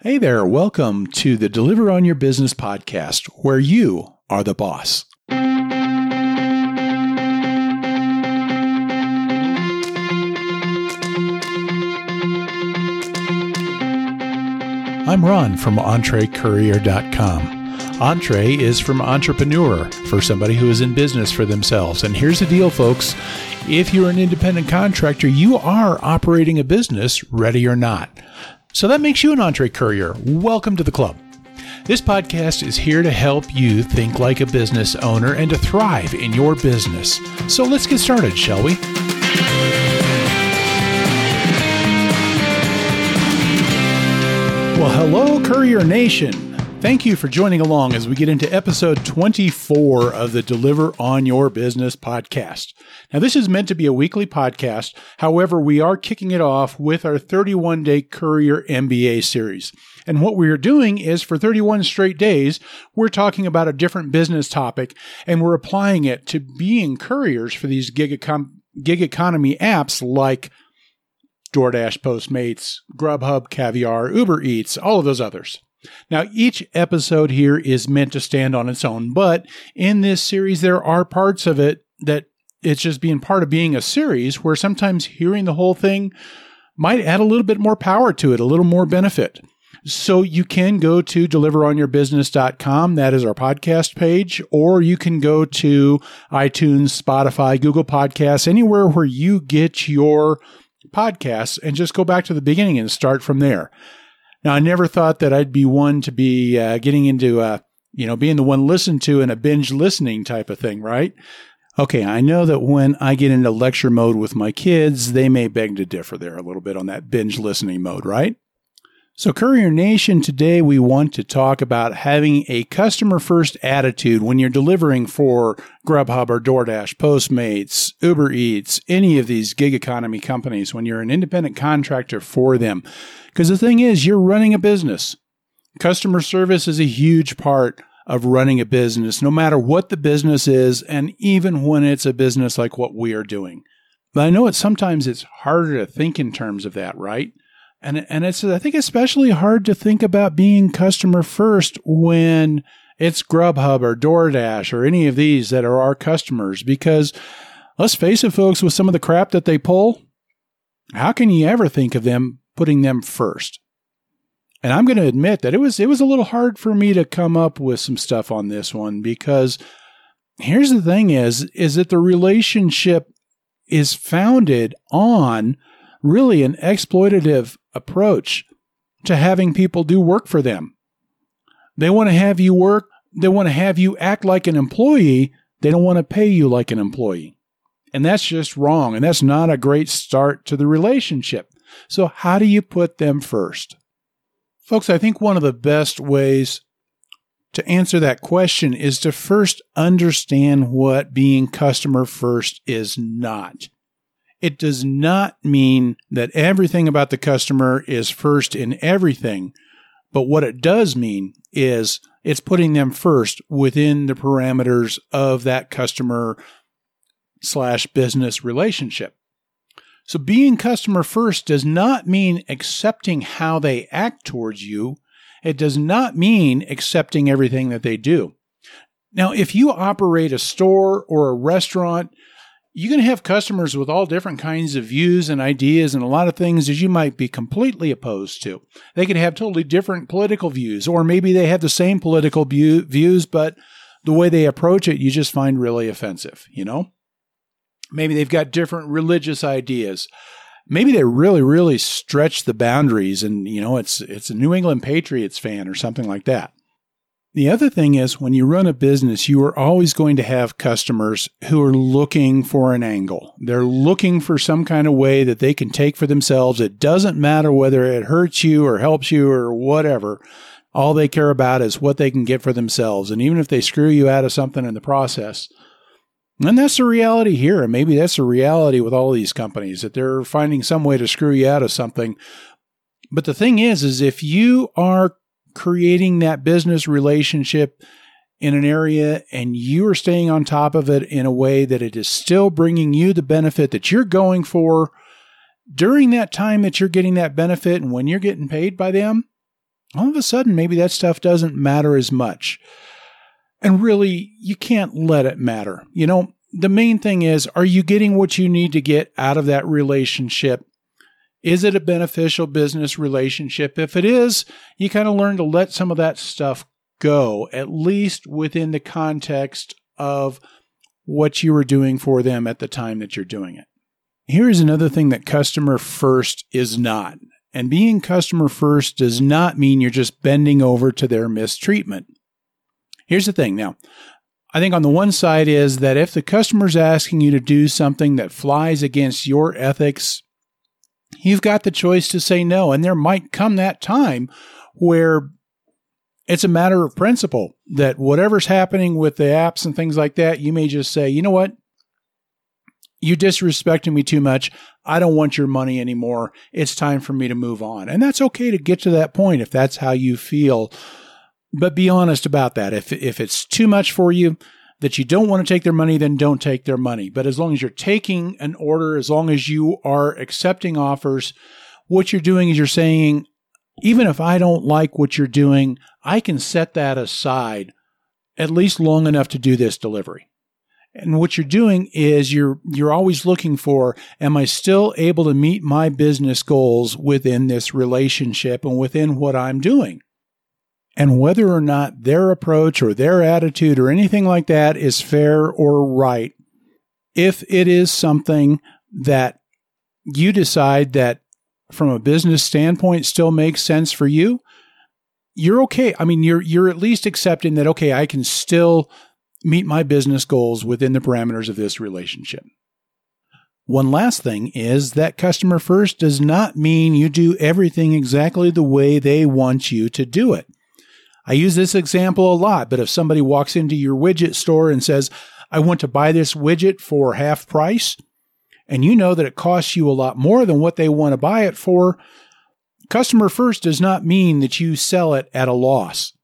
Hey there, welcome to the Deliver on Your Business podcast, where you are the boss. I'm Ron from EntreCourier.com. Entre is from entrepreneur, for somebody who is in business for themselves. And here's the deal, folks. If you're an independent contractor, you are operating a business, ready or not. So that makes you an entree courier. Welcome to the club. This podcast is here to help you think like a business owner and to thrive in your business. So let's get started, shall we? Well, hello, Courier Nation. Thank you for joining along as we get into episode 24 of the Deliver on Your Business podcast. Now, this is meant to be a weekly podcast. However, we are kicking it off with our 31 day Courier MBA series. And what we are doing is for 31 straight days, we're talking about a different business topic and we're applying it to being couriers for these gig, econ- gig economy apps like DoorDash, Postmates, Grubhub, Caviar, Uber Eats, all of those others. Now, each episode here is meant to stand on its own, but in this series, there are parts of it that it's just being part of being a series where sometimes hearing the whole thing might add a little bit more power to it, a little more benefit. So you can go to deliveronyourbusiness.com. That is our podcast page, or you can go to iTunes, Spotify, Google Podcasts, anywhere where you get your podcasts and just go back to the beginning and start from there. Now, I never thought that I'd be one to be uh, getting into, uh, you know, being the one listened to in a binge listening type of thing, right? Okay, I know that when I get into lecture mode with my kids, they may beg to differ there a little bit on that binge listening mode, right? So, Courier Nation, today we want to talk about having a customer first attitude when you're delivering for Grubhub or DoorDash, Postmates, Uber Eats, any of these gig economy companies, when you're an independent contractor for them. Because the thing is, you're running a business. Customer service is a huge part of running a business, no matter what the business is, and even when it's a business like what we are doing. But I know it sometimes it's harder to think in terms of that, right? And and it's I think especially hard to think about being customer first when it's Grubhub or DoorDash or any of these that are our customers. Because let's face it folks with some of the crap that they pull how can you ever think of them putting them first? And I'm going to admit that it was it was a little hard for me to come up with some stuff on this one because here's the thing is is that the relationship is founded on really an exploitative approach to having people do work for them. They want to have you work, they want to have you act like an employee, they don't want to pay you like an employee. And that's just wrong. And that's not a great start to the relationship. So, how do you put them first? Folks, I think one of the best ways to answer that question is to first understand what being customer first is not. It does not mean that everything about the customer is first in everything. But what it does mean is it's putting them first within the parameters of that customer slash business relationship. So being customer first does not mean accepting how they act towards you. It does not mean accepting everything that they do. Now, if you operate a store or a restaurant, going to have customers with all different kinds of views and ideas and a lot of things that you might be completely opposed to. They could have totally different political views, or maybe they have the same political view, views, but the way they approach it, you just find really offensive, you know? Maybe they've got different religious ideas. Maybe they really, really stretch the boundaries and, you know, it's, it's a New England Patriots fan or something like that. The other thing is when you run a business, you are always going to have customers who are looking for an angle. They're looking for some kind of way that they can take for themselves. It doesn't matter whether it hurts you or helps you or whatever. All they care about is what they can get for themselves. And even if they screw you out of something in the process, and that's the reality here. And maybe that's the reality with all these companies that they're finding some way to screw you out of something. But the thing is, is if you are creating that business relationship in an area and you are staying on top of it in a way that it is still bringing you the benefit that you're going for during that time that you're getting that benefit and when you're getting paid by them, all of a sudden maybe that stuff doesn't matter as much. And really, you can't let it matter. You know, the main thing is are you getting what you need to get out of that relationship? Is it a beneficial business relationship? If it is, you kind of learn to let some of that stuff go, at least within the context of what you were doing for them at the time that you're doing it. Here's another thing that customer first is not. And being customer first does not mean you're just bending over to their mistreatment. Here's the thing now. I think on the one side is that if the customer's asking you to do something that flies against your ethics, you've got the choice to say no. And there might come that time where it's a matter of principle that whatever's happening with the apps and things like that, you may just say, you know what? You disrespecting me too much. I don't want your money anymore. It's time for me to move on. And that's okay to get to that point if that's how you feel. But be honest about that. If, if it's too much for you, that you don't want to take their money, then don't take their money. But as long as you're taking an order, as long as you are accepting offers, what you're doing is you're saying, even if I don't like what you're doing, I can set that aside at least long enough to do this delivery. And what you're doing is you're you're always looking for am I still able to meet my business goals within this relationship and within what I'm doing? And whether or not their approach or their attitude or anything like that is fair or right, if it is something that you decide that from a business standpoint still makes sense for you, you're okay. I mean, you're you're at least accepting that okay, I can still meet my business goals within the parameters of this relationship. One last thing is that customer first does not mean you do everything exactly the way they want you to do it. I use this example a lot, but if somebody walks into your widget store and says, I want to buy this widget for half price, and you know that it costs you a lot more than what they want to buy it for, customer first does not mean that you sell it at a loss.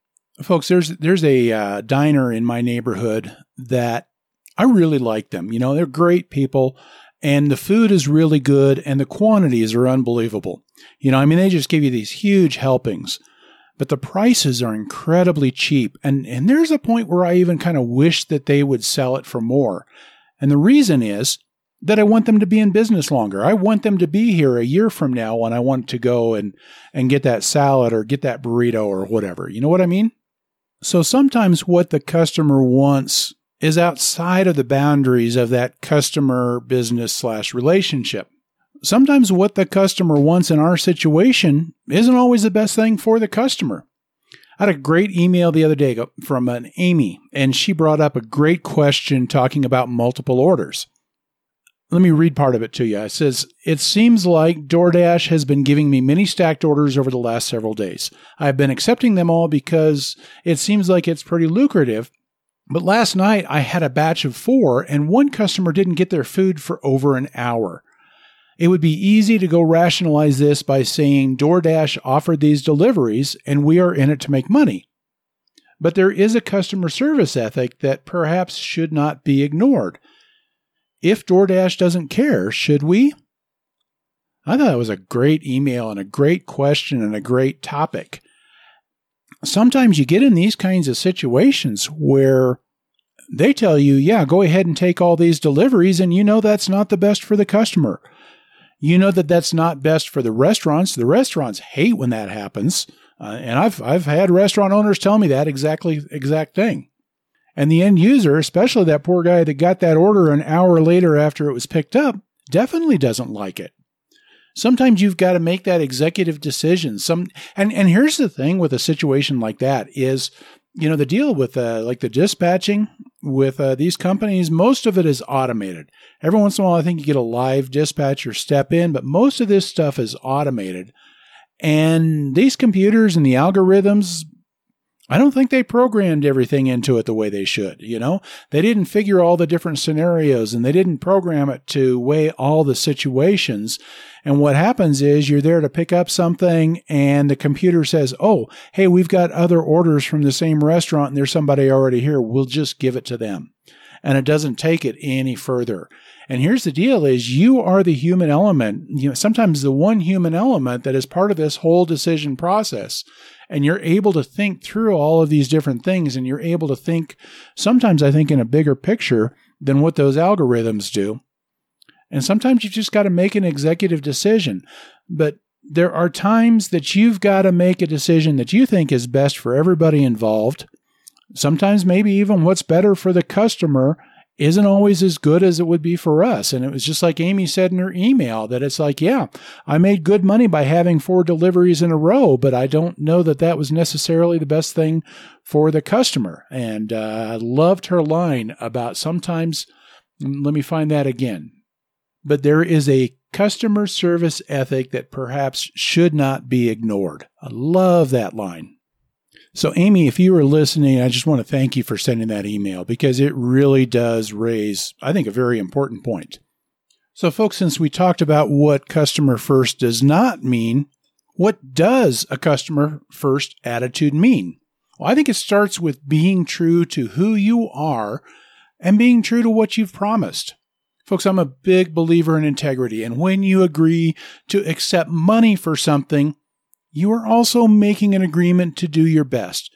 Folks, there's there's a uh, diner in my neighborhood that I really like them. You know, they're great people and the food is really good and the quantities are unbelievable. You know, I mean they just give you these huge helpings. But the prices are incredibly cheap and and there's a point where I even kind of wish that they would sell it for more. And the reason is that I want them to be in business longer. I want them to be here a year from now when I want to go and and get that salad or get that burrito or whatever. You know what I mean? So sometimes what the customer wants is outside of the boundaries of that customer business slash relationship. Sometimes what the customer wants in our situation isn't always the best thing for the customer. I had a great email the other day from an Amy, and she brought up a great question talking about multiple orders. Let me read part of it to you. It says, It seems like DoorDash has been giving me many stacked orders over the last several days. I've been accepting them all because it seems like it's pretty lucrative. But last night I had a batch of four, and one customer didn't get their food for over an hour. It would be easy to go rationalize this by saying DoorDash offered these deliveries and we are in it to make money. But there is a customer service ethic that perhaps should not be ignored if DoorDash doesn't care, should we? I thought it was a great email and a great question and a great topic. Sometimes you get in these kinds of situations where they tell you, yeah, go ahead and take all these deliveries, and you know that's not the best for the customer. You know that that's not best for the restaurants. The restaurants hate when that happens. Uh, and I've, I've had restaurant owners tell me that exactly exact thing. And the end user, especially that poor guy that got that order an hour later after it was picked up, definitely doesn't like it. Sometimes you've got to make that executive decision. Some and and here's the thing with a situation like that is, you know, the deal with uh, like the dispatching with uh, these companies, most of it is automated. Every once in a while, I think you get a live dispatcher step in, but most of this stuff is automated. And these computers and the algorithms, I don't think they programmed everything into it the way they should. You know, they didn't figure all the different scenarios and they didn't program it to weigh all the situations. And what happens is you're there to pick up something and the computer says, Oh, hey, we've got other orders from the same restaurant and there's somebody already here. We'll just give it to them. And it doesn't take it any further. And here's the deal is you are the human element, you know, sometimes the one human element that is part of this whole decision process. And you're able to think through all of these different things and you're able to think sometimes I think in a bigger picture than what those algorithms do. And sometimes you've just got to make an executive decision. But there are times that you've got to make a decision that you think is best for everybody involved. Sometimes maybe even what's better for the customer isn't always as good as it would be for us. And it was just like Amy said in her email that it's like, yeah, I made good money by having four deliveries in a row, but I don't know that that was necessarily the best thing for the customer. And uh, I loved her line about sometimes, let me find that again. But there is a customer service ethic that perhaps should not be ignored. I love that line. So, Amy, if you were listening, I just want to thank you for sending that email because it really does raise, I think, a very important point. So, folks, since we talked about what customer first does not mean, what does a customer first attitude mean? Well, I think it starts with being true to who you are and being true to what you've promised. Folks, I'm a big believer in integrity, and when you agree to accept money for something, you are also making an agreement to do your best.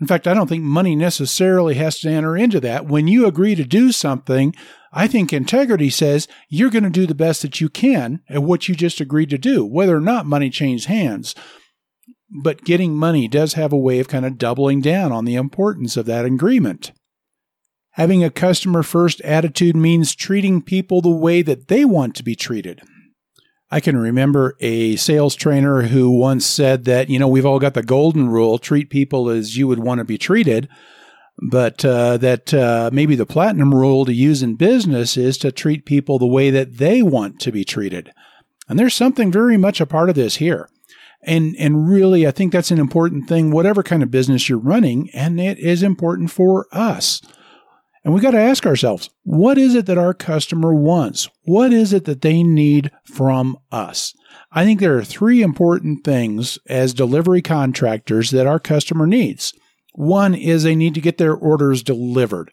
In fact, I don't think money necessarily has to enter into that. When you agree to do something, I think integrity says you're going to do the best that you can at what you just agreed to do, whether or not money changes hands. But getting money does have a way of kind of doubling down on the importance of that agreement. Having a customer first attitude means treating people the way that they want to be treated. I can remember a sales trainer who once said that, you know, we've all got the golden rule treat people as you would want to be treated, but uh, that uh, maybe the platinum rule to use in business is to treat people the way that they want to be treated. And there's something very much a part of this here. And, and really, I think that's an important thing, whatever kind of business you're running, and it is important for us. And we got to ask ourselves, what is it that our customer wants? What is it that they need from us? I think there are three important things as delivery contractors that our customer needs. One is they need to get their orders delivered.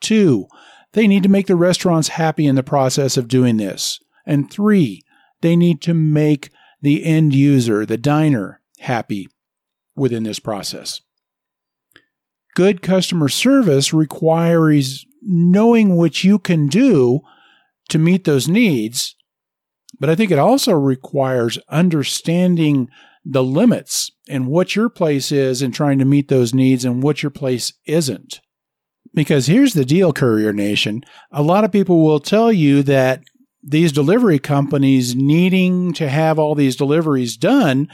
Two, they need to make the restaurants happy in the process of doing this. And three, they need to make the end user, the diner, happy within this process good customer service requires knowing what you can do to meet those needs. But I think it also requires understanding the limits and what your place is in trying to meet those needs and what your place isn't. Because here's the deal, Courier Nation. A lot of people will tell you that these delivery companies needing to have all these deliveries done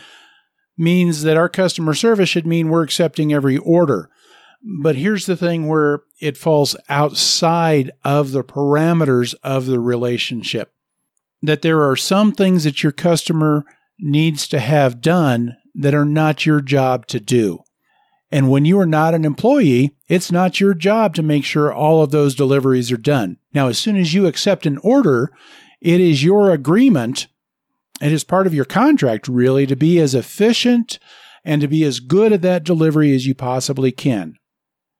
means that our customer service should mean we're accepting every order. But here's the thing where it falls outside of the parameters of the relationship that there are some things that your customer needs to have done that are not your job to do. And when you are not an employee, it's not your job to make sure all of those deliveries are done. Now, as soon as you accept an order, it is your agreement, it is part of your contract really to be as efficient and to be as good at that delivery as you possibly can.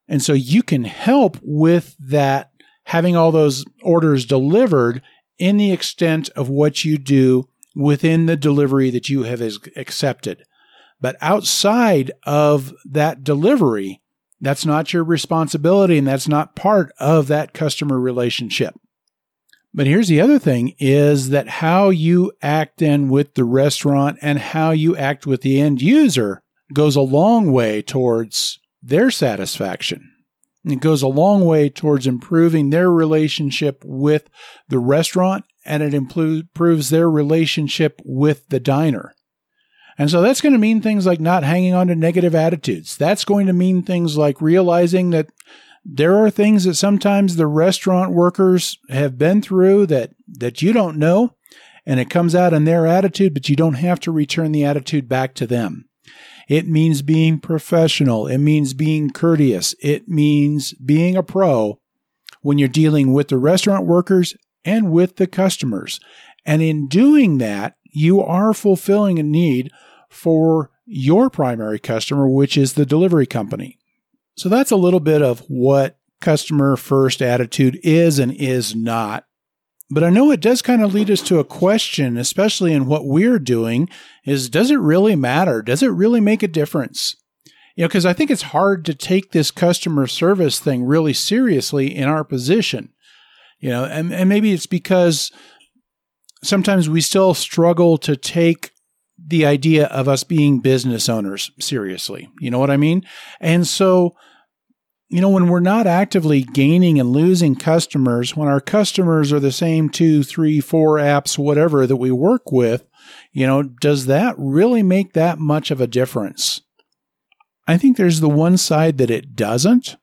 And so you can help with that, having all those orders delivered in the extent of what you do within the delivery that you have accepted. But outside of that delivery, that's not your responsibility and that's not part of that customer relationship. But here's the other thing is that how you act then with the restaurant and how you act with the end user goes a long way towards their satisfaction. It goes a long way towards improving their relationship with the restaurant and it improves their relationship with the diner. And so that's going to mean things like not hanging on to negative attitudes. That's going to mean things like realizing that there are things that sometimes the restaurant workers have been through that, that you don't know, and it comes out in their attitude, but you don't have to return the attitude back to them. It means being professional. It means being courteous. It means being a pro when you're dealing with the restaurant workers and with the customers. And in doing that, you are fulfilling a need for your primary customer, which is the delivery company. So that's a little bit of what customer first attitude is and is not. But I know it does kind of lead us to a question, especially in what we're doing, is does it really matter? Does it really make a difference? You know, because I think it's hard to take this customer service thing really seriously in our position. You know, and, and maybe it's because sometimes we still struggle to take the idea of us being business owners seriously. You know what I mean? And so, you know, when we're not actively gaining and losing customers, when our customers are the same two, three, four apps, whatever that we work with, you know, does that really make that much of a difference? I think there's the one side that it doesn't.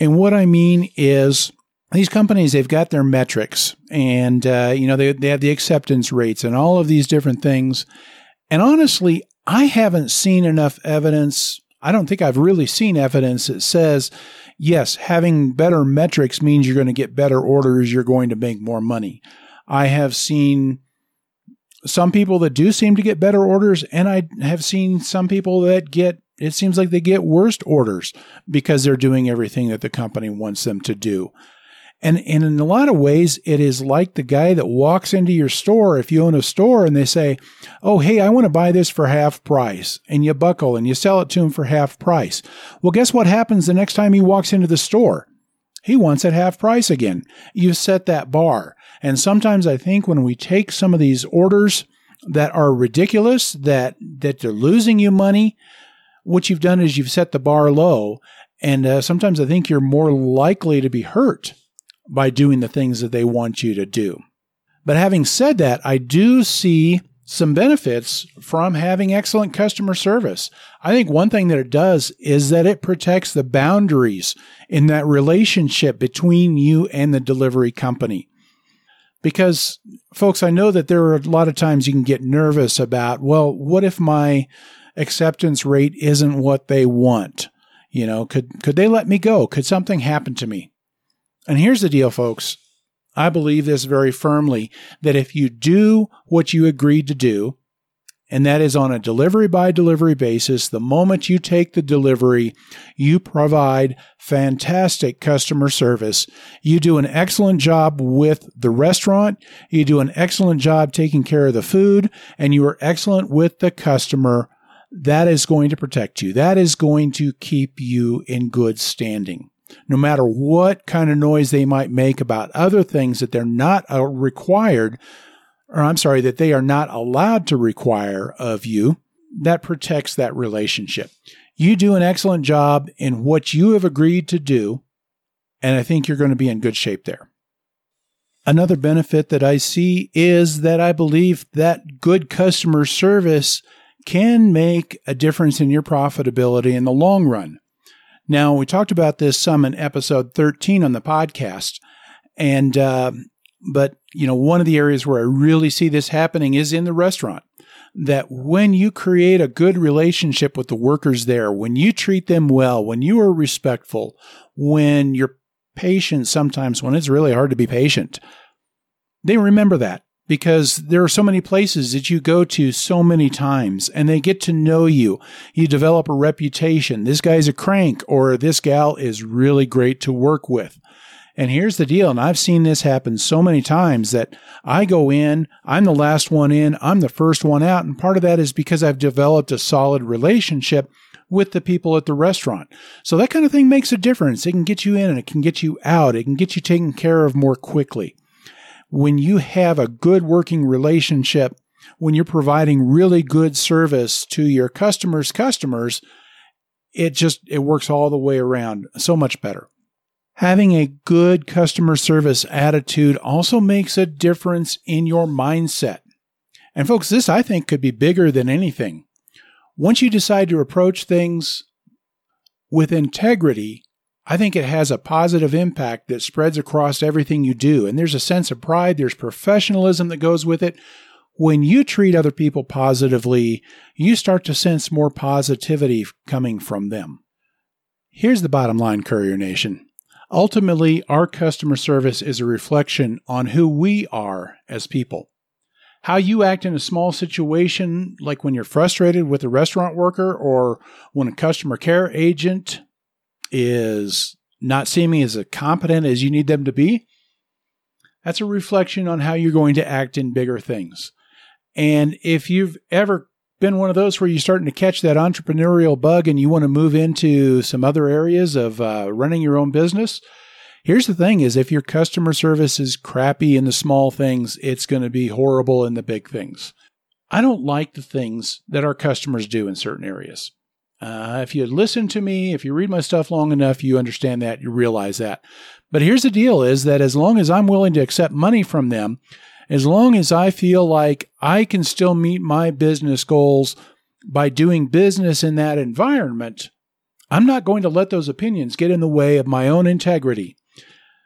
And what I mean is, these companies they've got their metrics and uh, you know they, they have the acceptance rates and all of these different things and honestly i haven't seen enough evidence i don't think i've really seen evidence that says yes having better metrics means you're going to get better orders you're going to make more money. I have seen some people that do seem to get better orders and i have seen some people that get it seems like they get worst orders because they're doing everything that the company wants them to do and, and in a lot of ways, it is like the guy that walks into your store, if you own a store, and they say, Oh, hey, I want to buy this for half price. And you buckle and you sell it to him for half price. Well, guess what happens the next time he walks into the store? He wants it half price again. You set that bar. And sometimes I think when we take some of these orders that are ridiculous, that, that they're losing you money, what you've done is you've set the bar low. And uh, sometimes I think you're more likely to be hurt by doing the things that they want you to do. But having said that, I do see some benefits from having excellent customer service. I think one thing that it does is that it protects the boundaries in that relationship between you and the delivery company. Because, folks, I know that there are a lot of times you can get nervous about, well, what if my acceptance rate isn't what they want? You know, could, could they let me go? Could something happen to me? And here's the deal, folks. I believe this very firmly that if you do what you agreed to do, and that is on a delivery by delivery basis, the moment you take the delivery, you provide fantastic customer service. You do an excellent job with the restaurant. You do an excellent job taking care of the food and you are excellent with the customer. That is going to protect you. That is going to keep you in good standing no matter what kind of noise they might make about other things that they're not uh, required, or I'm sorry, that they are not allowed to require of you, that protects that relationship. You do an excellent job in what you have agreed to do, and I think you're going to be in good shape there. Another benefit that I see is that I believe that good customer service can make a difference in your profitability in the long run. Now, we talked about this some in episode 13 on the podcast. And, uh, but, you know, one of the areas where I really see this happening is in the restaurant. That when you create a good relationship with the workers there, when you treat them well, when you are respectful, when you're patient sometimes, when it's really hard to be patient, they remember that because there are so many places that you go to so many times and they get to know you. You develop a reputation. This guy's a crank or this gal is really great to work with. And here's the deal, and I've seen this happen so many times that I go in, I'm the last one in, I'm the first one out, and part of that is because I've developed a solid relationship with the people at the restaurant. So that kind of thing makes a difference. It can get you in and it can get you out. It can get you taken care of more quickly when you have a good working relationship, when you're providing really good service to your customers' customers, it just it works all the way around so much better. Having a good customer service attitude also makes a difference in your mindset. And folks, this I think could be bigger than anything. Once you decide to approach things with integrity, I think it has a positive impact that spreads across everything you do. And there's a sense of pride, there's professionalism that goes with it. When you treat other people positively, you start to sense more positivity coming from them. Here's the bottom line, Courier Nation. Ultimately, our customer service is a reflection on who we are as people. How you act in a small situation, like when you're frustrated with a restaurant worker or when a customer care agent is not seeming as competent as you need them to be, that's a reflection on how you're going to act in bigger things. And if you've ever been one of those where you're starting to catch that entrepreneurial bug and you want to move into some other areas of uh, running your own business, here's the thing is if your customer service is crappy in the small things, it's going to be horrible in the big things. I don't like the things that our customers do in certain areas. Uh, if you listen to me, if you read my stuff long enough, you understand that, you realize that. But here's the deal is that as long as I'm willing to accept money from them, as long as I feel like I can still meet my business goals by doing business in that environment, I'm not going to let those opinions get in the way of my own integrity.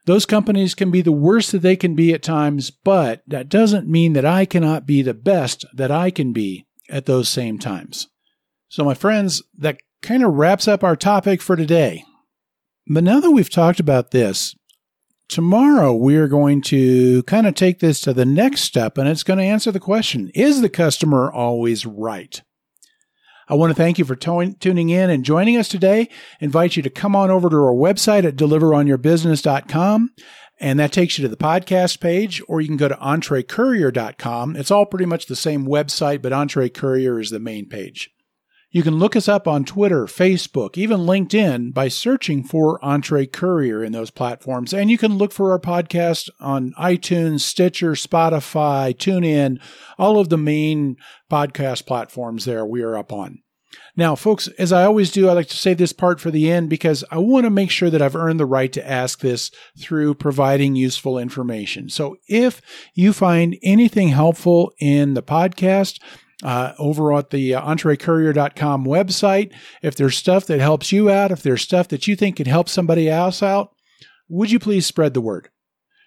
Those companies can be the worst that they can be at times, but that doesn't mean that I cannot be the best that I can be at those same times. So, my friends, that kind of wraps up our topic for today. But now that we've talked about this, tomorrow we are going to kind of take this to the next step and it's going to answer the question Is the customer always right? I want to thank you for tuning in and joining us today. invite you to come on over to our website at deliveronyourbusiness.com. And that takes you to the podcast page, or you can go to entrecourier.com. It's all pretty much the same website, but EntreCourier is the main page. You can look us up on Twitter, Facebook, even LinkedIn by searching for EntreCourier in those platforms. And you can look for our podcast on iTunes, Stitcher, Spotify, TuneIn, all of the main podcast platforms there we are up on. Now, folks, as I always do, I like to save this part for the end because I want to make sure that I've earned the right to ask this through providing useful information. So if you find anything helpful in the podcast, uh, over at the uh, entrecourier.com website. If there's stuff that helps you out, if there's stuff that you think could help somebody else out, would you please spread the word?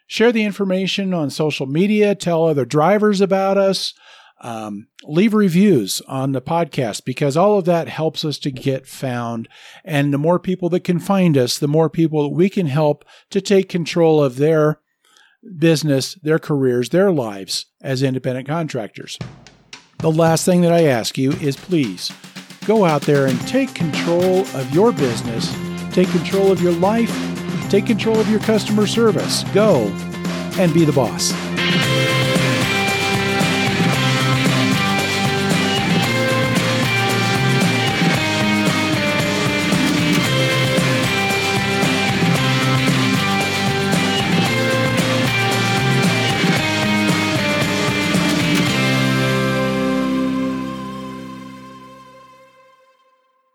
Share the information on social media, tell other drivers about us, um, leave reviews on the podcast because all of that helps us to get found. And the more people that can find us, the more people that we can help to take control of their business, their careers, their lives as independent contractors. The last thing that I ask you is please go out there and take control of your business, take control of your life, take control of your customer service. Go and be the boss.